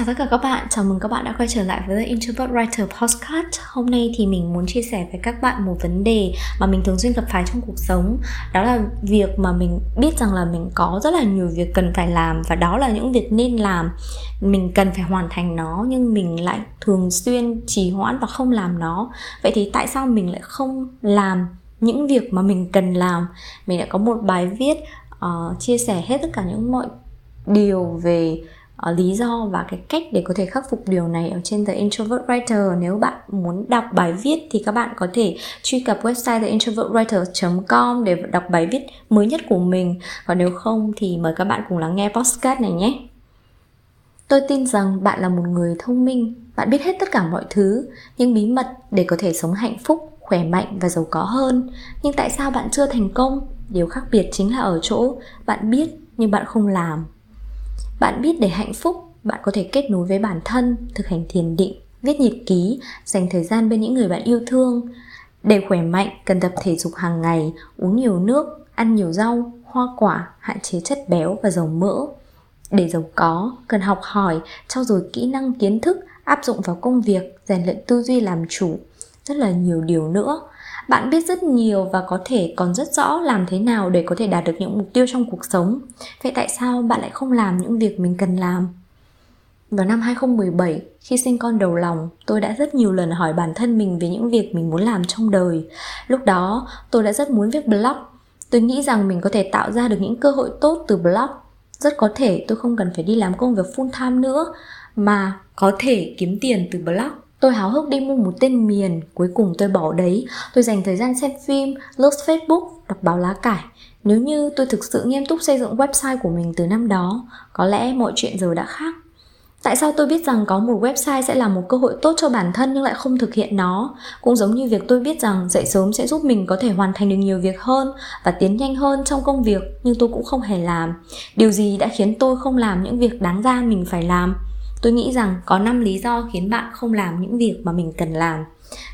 Chào tất cả các bạn, chào mừng các bạn đã quay trở lại với The Introvert Writer Podcast. Hôm nay thì mình muốn chia sẻ với các bạn một vấn đề mà mình thường xuyên gặp phải trong cuộc sống. Đó là việc mà mình biết rằng là mình có rất là nhiều việc cần phải làm Và đó là những việc nên làm. Mình cần phải hoàn thành nó nhưng mình lại thường xuyên trì hoãn và không làm nó. Vậy thì tại sao mình lại không làm những việc mà mình cần làm? Mình đã có một bài viết uh, chia sẻ hết tất cả những mọi điều về uh, lý do và cái cách để có thể khắc phục điều này ở trên The Introvert Writer nếu bạn muốn đọc bài viết thì các bạn có thể truy cập website theintrovertwriter.com để đọc bài viết mới nhất của mình còn nếu không thì mời các bạn cùng lắng nghe podcast này nhé Tôi tin rằng bạn là một người thông minh, bạn biết hết tất cả mọi thứ, nhưng bí mật để có thể sống hạnh phúc, khỏe mạnh và giàu có hơn. Nhưng tại sao bạn chưa thành công? Điều khác biệt chính là ở chỗ bạn biết nhưng bạn không làm. Bạn biết để hạnh phúc, bạn có thể kết nối với bản thân, thực hành thiền định, viết nhật ký, dành thời gian bên những người bạn yêu thương. Để khỏe mạnh, cần tập thể dục hàng ngày, uống nhiều nước, ăn nhiều rau, hoa quả, hạn chế chất béo và dầu mỡ. Để giàu có, cần học hỏi, trau dồi kỹ năng kiến thức, áp dụng vào công việc, rèn luyện tư duy làm chủ. Rất là nhiều điều nữa bạn biết rất nhiều và có thể còn rất rõ làm thế nào để có thể đạt được những mục tiêu trong cuộc sống. Vậy tại sao bạn lại không làm những việc mình cần làm? Vào năm 2017, khi sinh con đầu lòng, tôi đã rất nhiều lần hỏi bản thân mình về những việc mình muốn làm trong đời. Lúc đó, tôi đã rất muốn viết blog. Tôi nghĩ rằng mình có thể tạo ra được những cơ hội tốt từ blog. Rất có thể tôi không cần phải đi làm công việc full time nữa, mà có thể kiếm tiền từ blog. Tôi háo hức đi mua một tên miền, cuối cùng tôi bỏ đấy. Tôi dành thời gian xem phim, lướt Facebook, đọc báo lá cải. Nếu như tôi thực sự nghiêm túc xây dựng website của mình từ năm đó, có lẽ mọi chuyện giờ đã khác. Tại sao tôi biết rằng có một website sẽ là một cơ hội tốt cho bản thân nhưng lại không thực hiện nó? Cũng giống như việc tôi biết rằng dậy sớm sẽ giúp mình có thể hoàn thành được nhiều việc hơn và tiến nhanh hơn trong công việc nhưng tôi cũng không hề làm. Điều gì đã khiến tôi không làm những việc đáng ra mình phải làm? Tôi nghĩ rằng có 5 lý do khiến bạn không làm những việc mà mình cần làm.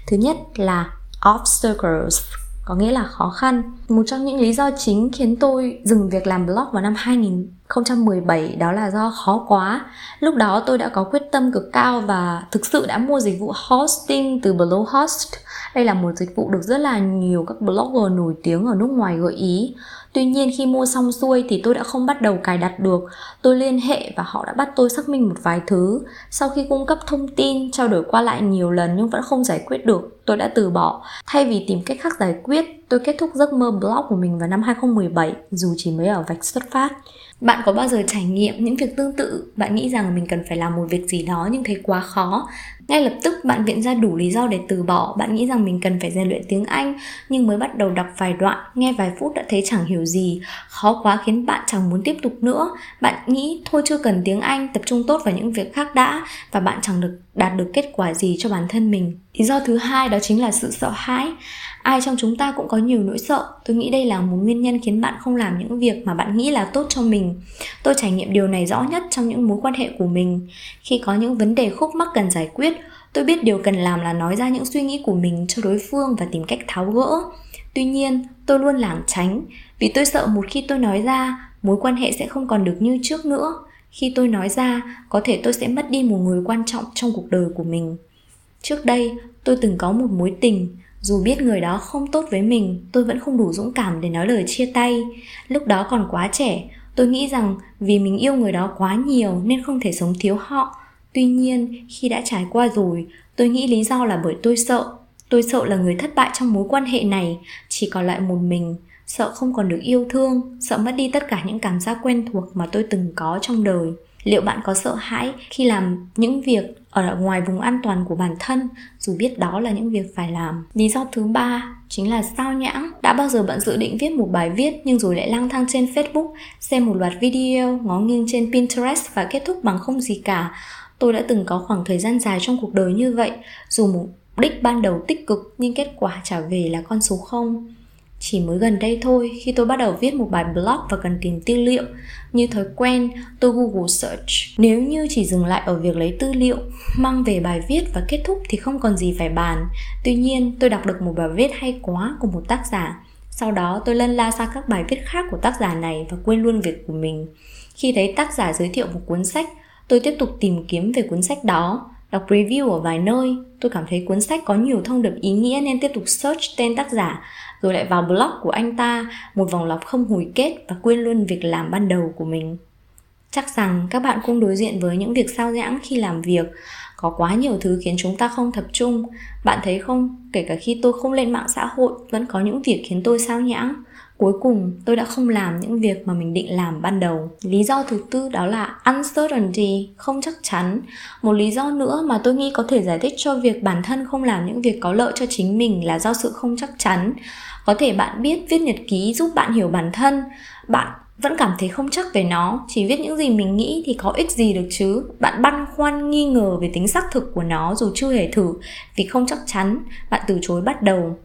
Thứ nhất là obstacles, có nghĩa là khó khăn. Một trong những lý do chính khiến tôi dừng việc làm blog vào năm 2000 2017 đó là do khó quá. Lúc đó tôi đã có quyết tâm cực cao và thực sự đã mua dịch vụ hosting từ Bluehost. Đây là một dịch vụ được rất là nhiều các blogger nổi tiếng ở nước ngoài gợi ý. Tuy nhiên khi mua xong xuôi thì tôi đã không bắt đầu cài đặt được. Tôi liên hệ và họ đã bắt tôi xác minh một vài thứ. Sau khi cung cấp thông tin, trao đổi qua lại nhiều lần nhưng vẫn không giải quyết được, tôi đã từ bỏ. Thay vì tìm cách khác giải quyết, tôi kết thúc giấc mơ blog của mình vào năm 2017 dù chỉ mới ở vạch xuất phát. Bạn có bao giờ trải nghiệm những việc tương tự? Bạn nghĩ rằng mình cần phải làm một việc gì đó nhưng thấy quá khó. Ngay lập tức, bạn viện ra đủ lý do để từ bỏ. Bạn nghĩ rằng mình cần phải rèn luyện tiếng anh, nhưng mới bắt đầu đọc vài đoạn, nghe vài phút đã thấy chẳng hiểu gì. Khó quá khiến bạn chẳng muốn tiếp tục nữa. Bạn nghĩ, thôi chưa cần tiếng anh, tập trung tốt vào những việc khác đã. Và bạn chẳng được đạt được kết quả gì cho bản thân mình. Lý do thứ hai đó chính là sự sợ hãi ai trong chúng ta cũng có nhiều nỗi sợ. Tôi nghĩ đây là một nguyên nhân khiến bạn không làm những việc mà bạn nghĩ là tốt cho mình. Tôi trải nghiệm điều này rõ nhất trong những mối quan hệ của mình. Khi có những vấn đề khúc mắc cần giải quyết, tôi biết điều cần làm là nói ra những suy nghĩ của mình cho đối phương và tìm cách tháo gỡ. Tuy nhiên, tôi luôn lảng tránh, vì tôi sợ một khi tôi nói ra, mối quan hệ sẽ không còn được như trước nữa. Khi tôi nói ra, có thể tôi sẽ mất đi một người quan trọng trong cuộc đời của mình. Trước đây, tôi từng có một mối tình dù biết người đó không tốt với mình, tôi vẫn không đủ dũng cảm để nói lời chia tay. Lúc đó còn quá trẻ, tôi nghĩ rằng vì mình yêu người đó quá nhiều nên không thể sống thiếu họ. Tuy nhiên, khi đã trải qua rồi, tôi nghĩ lý do là bởi tôi sợ. Tôi sợ là người thất bại trong mối quan hệ này chỉ còn lại một mình. Sợ không còn được yêu thương, sợ mất đi tất cả những cảm giác quen thuộc mà tôi từng có trong đời liệu bạn có sợ hãi khi làm những việc ở ngoài vùng an toàn của bản thân? Dù biết đó là những việc phải làm. Lý do thứ ba chính là sao nhãng. Đã bao giờ bạn dự định viết một bài viết nhưng rồi lại lang thang trên facebook, xem một loạt video ngó nghiêng trên pinterest và kết thúc bằng không gì cả? Tôi đã từng có khoảng thời gian dài trong cuộc đời như vậy, dù mục đích ban đầu tích cực nhưng kết quả trả về là con số không chỉ mới gần đây thôi, khi tôi bắt đầu viết một bài blog và cần tìm tư liệu, như thói quen, tôi Google search. Nếu như chỉ dừng lại ở việc lấy tư liệu, mang về bài viết và kết thúc thì không còn gì phải bàn. Tuy nhiên, tôi đọc được một bài viết hay quá của một tác giả. Sau đó tôi lân la sang các bài viết khác của tác giả này và quên luôn việc của mình. Khi thấy tác giả giới thiệu một cuốn sách, tôi tiếp tục tìm kiếm về cuốn sách đó đọc review ở vài nơi tôi cảm thấy cuốn sách có nhiều thông điệp ý nghĩa nên tiếp tục search tên tác giả rồi lại vào blog của anh ta, một vòng lặp không hồi kết và quên luôn việc làm ban đầu của mình. Chắc rằng các bạn cũng đối diện với những việc sao nhãng khi làm việc. Có quá nhiều thứ khiến chúng ta không tập trung. Bạn thấy không? Kể cả khi tôi không lên mạng xã hội, vẫn có những việc khiến tôi sao nhãng cuối cùng, tôi đã không làm những việc mà mình định làm ban đầu. Lý do thứ tư đó là uncertainty, không chắc chắn. Một lý do nữa mà tôi nghĩ có thể giải thích cho việc bản thân không làm những việc có lợi cho chính mình là do sự không chắc chắn. Có thể bạn biết viết nhật ký giúp bạn hiểu bản thân. Bạn vẫn cảm thấy không chắc về nó. Chỉ viết những gì mình nghĩ thì có ích gì được chứ? Bạn băn khoăn, nghi ngờ về tính xác thực của nó dù chưa hề thử. Vì không chắc chắn, bạn từ chối bắt đầu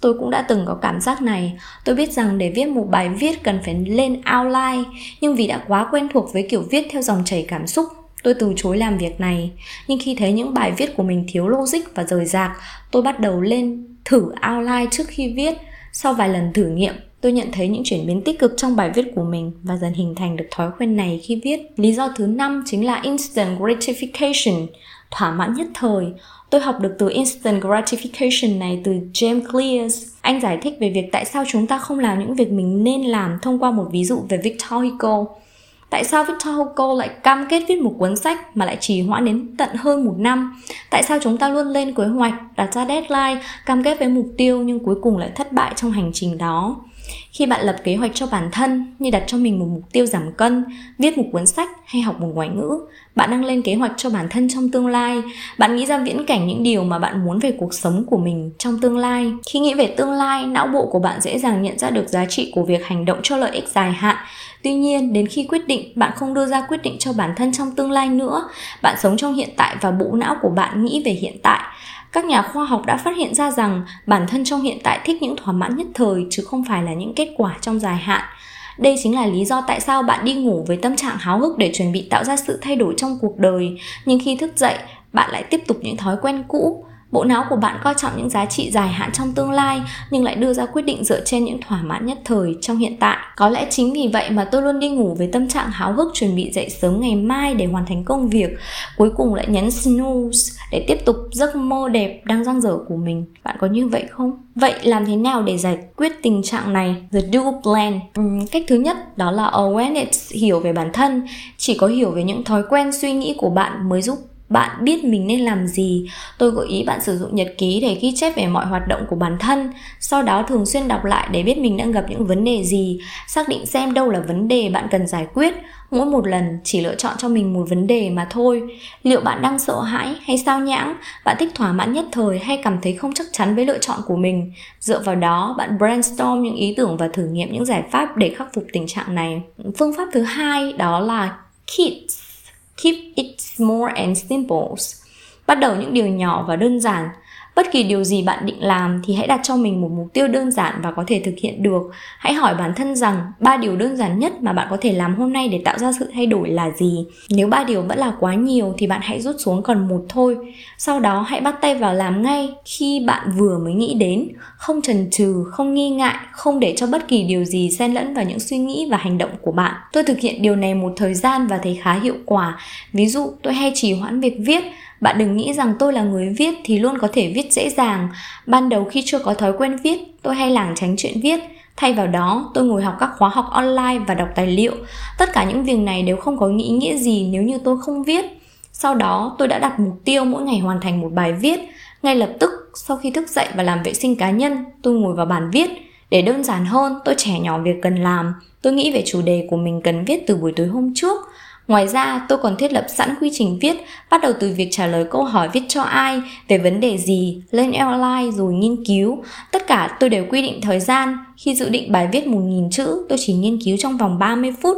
tôi cũng đã từng có cảm giác này. Tôi biết rằng để viết một bài viết cần phải lên outline, nhưng vì đã quá quen thuộc với kiểu viết theo dòng chảy cảm xúc, tôi từ chối làm việc này. Nhưng khi thấy những bài viết của mình thiếu logic và rời rạc, tôi bắt đầu lên thử outline trước khi viết. Sau vài lần thử nghiệm, tôi nhận thấy những chuyển biến tích cực trong bài viết của mình và dần hình thành được thói quen này khi viết. Lý do thứ năm chính là instant gratification thỏa mãn nhất thời Tôi học được từ instant gratification này từ James Clear. Anh giải thích về việc tại sao chúng ta không làm những việc mình nên làm thông qua một ví dụ về Victor Hugo. Tại sao Victor Hugo lại cam kết viết một cuốn sách mà lại trì hoãn đến tận hơn một năm? Tại sao chúng ta luôn lên kế hoạch, đặt ra deadline, cam kết với mục tiêu nhưng cuối cùng lại thất bại trong hành trình đó? Khi bạn lập kế hoạch cho bản thân như đặt cho mình một mục tiêu giảm cân, viết một cuốn sách hay học một ngoại ngữ, bạn đang lên kế hoạch cho bản thân trong tương lai, bạn nghĩ ra viễn cảnh những điều mà bạn muốn về cuộc sống của mình trong tương lai. Khi nghĩ về tương lai, não bộ của bạn dễ dàng nhận ra được giá trị của việc hành động cho lợi ích dài hạn. Tuy nhiên, đến khi quyết định, bạn không đưa ra quyết định cho bản thân trong tương lai nữa. Bạn sống trong hiện tại và bộ não của bạn nghĩ về hiện tại các nhà khoa học đã phát hiện ra rằng bản thân trong hiện tại thích những thỏa mãn nhất thời chứ không phải là những kết quả trong dài hạn. Đây chính là lý do tại sao bạn đi ngủ với tâm trạng háo hức để chuẩn bị tạo ra sự thay đổi trong cuộc đời, nhưng khi thức dậy, bạn lại tiếp tục những thói quen cũ bộ não của bạn coi trọng những giá trị dài hạn trong tương lai nhưng lại đưa ra quyết định dựa trên những thỏa mãn nhất thời trong hiện tại. Có lẽ chính vì vậy mà tôi luôn đi ngủ với tâm trạng háo hức chuẩn bị dậy sớm ngày mai để hoàn thành công việc. Cuối cùng lại nhấn snooze để tiếp tục giấc mơ đẹp đang dang dở của mình. Bạn có như vậy không? Vậy làm thế nào để giải quyết tình trạng này? The do plan. Uhm, cách thứ nhất đó là awareness hiểu về bản thân. Chỉ có hiểu về những thói quen suy nghĩ của bạn mới giúp bạn biết mình nên làm gì? Tôi gợi ý bạn sử dụng nhật ký để ghi chép về mọi hoạt động của bản thân, sau đó thường xuyên đọc lại để biết mình đang gặp những vấn đề gì. Xác định xem đâu là vấn đề bạn cần giải quyết. Mỗi một lần chỉ lựa chọn cho mình một vấn đề mà thôi. Liệu bạn đang sợ hãi hay sao nhãng? Bạn thích thỏa mãn nhất thời hay cảm thấy không chắc chắn với lựa chọn của mình? Dựa vào đó, bạn brainstorm những ý tưởng và thử nghiệm những giải pháp để khắc phục tình trạng này. Phương pháp thứ hai đó là KIDS. Keep it small and simple. Bắt đầu những điều nhỏ và đơn giản bất kỳ điều gì bạn định làm thì hãy đặt cho mình một mục tiêu đơn giản và có thể thực hiện được. Hãy hỏi bản thân rằng, ba điều đơn giản nhất mà bạn có thể làm hôm nay để tạo ra sự thay đổi là gì? Nếu ba điều vẫn là quá nhiều thì bạn hãy rút xuống còn một thôi. Sau đó, hãy bắt tay vào làm ngay khi bạn vừa mới nghĩ đến. Không chần chừ, không nghi ngại, không để cho bất kỳ điều gì xen lẫn vào những suy nghĩ và hành động của bạn. Tôi thực hiện điều này một thời gian và thấy khá hiệu quả. Ví dụ, tôi hay trì hoãn việc viết bạn đừng nghĩ rằng tôi là người viết thì luôn có thể viết dễ dàng. Ban đầu khi chưa có thói quen viết, tôi hay lảng tránh chuyện viết. Thay vào đó, tôi ngồi học các khóa học online và đọc tài liệu. Tất cả những việc này đều không có nghĩ nghĩa gì nếu như tôi không viết. Sau đó, tôi đã đặt mục tiêu mỗi ngày hoàn thành một bài viết. Ngay lập tức, sau khi thức dậy và làm vệ sinh cá nhân, tôi ngồi vào bàn viết. Để đơn giản hơn, tôi trẻ nhỏ việc cần làm. Tôi nghĩ về chủ đề của mình cần viết từ buổi tối hôm trước. Ngoài ra, tôi còn thiết lập sẵn quy trình viết, bắt đầu từ việc trả lời câu hỏi viết cho ai, về vấn đề gì, lên outline rồi nghiên cứu. Tất cả tôi đều quy định thời gian, khi dự định bài viết 1.000 chữ, tôi chỉ nghiên cứu trong vòng 30 phút.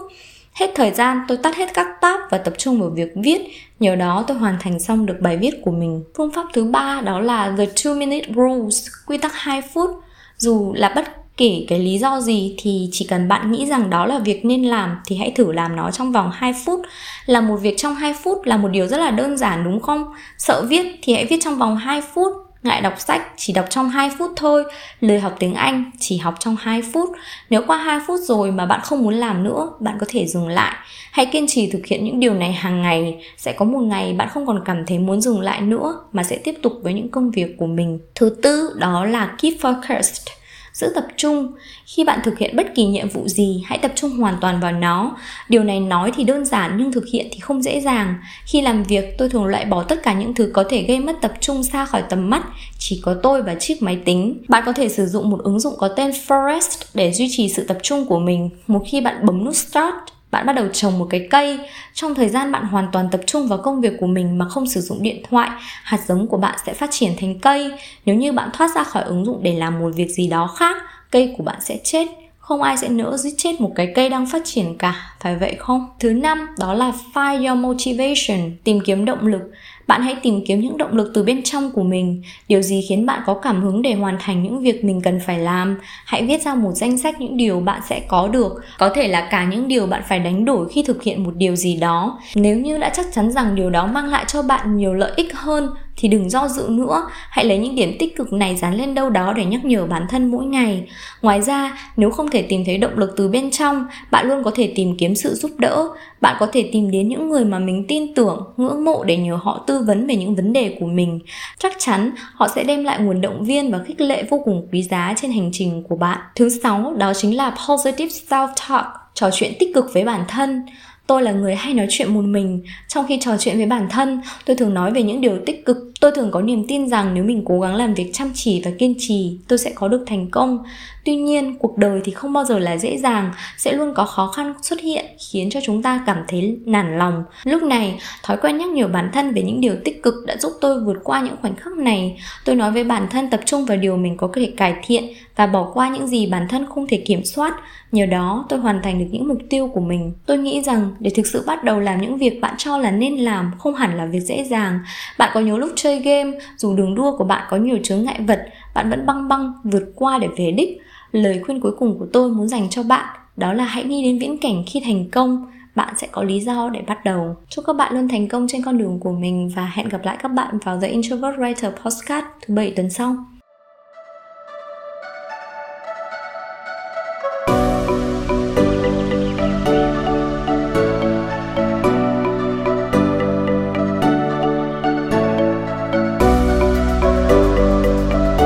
Hết thời gian, tôi tắt hết các tab và tập trung vào việc viết. Nhờ đó tôi hoàn thành xong được bài viết của mình. Phương pháp thứ ba đó là The 2 Minute Rules, quy tắc 2 phút. Dù là bất kể cái lý do gì thì chỉ cần bạn nghĩ rằng đó là việc nên làm thì hãy thử làm nó trong vòng 2 phút. Là một việc trong 2 phút là một điều rất là đơn giản đúng không? Sợ viết thì hãy viết trong vòng 2 phút Ngại đọc sách chỉ đọc trong 2 phút thôi, lời học tiếng Anh chỉ học trong 2 phút. Nếu qua 2 phút rồi mà bạn không muốn làm nữa, bạn có thể dừng lại. Hãy kiên trì thực hiện những điều này hàng ngày, sẽ có một ngày bạn không còn cảm thấy muốn dừng lại nữa mà sẽ tiếp tục với những công việc của mình. Thứ tư đó là keep focused giữ tập trung. Khi bạn thực hiện bất kỳ nhiệm vụ gì, hãy tập trung hoàn toàn vào nó. Điều này nói thì đơn giản nhưng thực hiện thì không dễ dàng. Khi làm việc, tôi thường loại bỏ tất cả những thứ có thể gây mất tập trung xa khỏi tầm mắt. Chỉ có tôi và chiếc máy tính. Bạn có thể sử dụng một ứng dụng có tên forest để duy trì sự tập trung của mình. Một khi bạn bấm nút start bạn bắt đầu trồng một cái cây. Trong thời gian bạn hoàn toàn tập trung vào công việc của mình mà không sử dụng điện thoại, hạt giống của bạn sẽ phát triển thành cây. Nếu như bạn thoát ra khỏi ứng dụng để làm một việc gì đó khác, cây của bạn sẽ chết. Không ai sẽ nỡ giết chết một cái cây đang phát triển cả, phải vậy không? Thứ năm, đó là find your motivation, tìm kiếm động lực bạn hãy tìm kiếm những động lực từ bên trong của mình. Điều gì khiến bạn có cảm hứng để hoàn thành những việc mình cần phải làm? Hãy viết ra một danh sách những điều bạn sẽ có được. Có thể là cả những điều bạn phải đánh đổi khi thực hiện một điều gì đó. Nếu như đã chắc chắn rằng điều đó mang lại cho bạn nhiều lợi ích hơn thì đừng do dự nữa, hãy lấy những điểm tích cực này dán lên đâu đó để nhắc nhở bản thân mỗi ngày. Ngoài ra, nếu không thể tìm thấy động lực từ bên trong, bạn luôn có thể tìm kiếm sự giúp đỡ. Bạn có thể tìm đến những người mà mình tin tưởng, ngưỡng mộ để nhờ họ tư vấn về những vấn đề của mình. Chắc chắn, họ sẽ đem lại nguồn động viên và khích lệ vô cùng quý giá trên hành trình của bạn. Thứ sáu, đó chính là positive self talk trò chuyện tích cực với bản thân. Tôi là người hay nói chuyện một mình. Trong khi trò chuyện với bản thân, tôi thường nói về những điều tích cực tôi thường có niềm tin rằng nếu mình cố gắng làm việc chăm chỉ và kiên trì, tôi sẽ có được thành công. Tuy nhiên, cuộc đời thì không bao giờ là dễ dàng, sẽ luôn có khó khăn xuất hiện khiến cho chúng ta cảm thấy nản lòng. Lúc này, thói quen nhắc nhở bản thân về những điều tích cực đã giúp tôi vượt qua những khoảnh khắc này. Tôi nói với bản thân tập trung vào điều mình có thể cải thiện và bỏ qua những gì bản thân không thể kiểm soát. Nhờ đó, tôi hoàn thành được những mục tiêu của mình. Tôi nghĩ rằng để thực sự bắt đầu làm những việc bạn cho là nên làm không hẳn là việc dễ dàng. Bạn có nhớ lúc chơi game, dù đường đua của bạn có nhiều chướng ngại vật, bạn vẫn băng băng vượt qua để về đích lời khuyên cuối cùng của tôi muốn dành cho bạn đó là hãy nghĩ đến viễn cảnh khi thành công bạn sẽ có lý do để bắt đầu. Chúc các bạn luôn thành công trên con đường của mình và hẹn gặp lại các bạn vào The Introvert Writer Podcast thứ bảy tuần sau.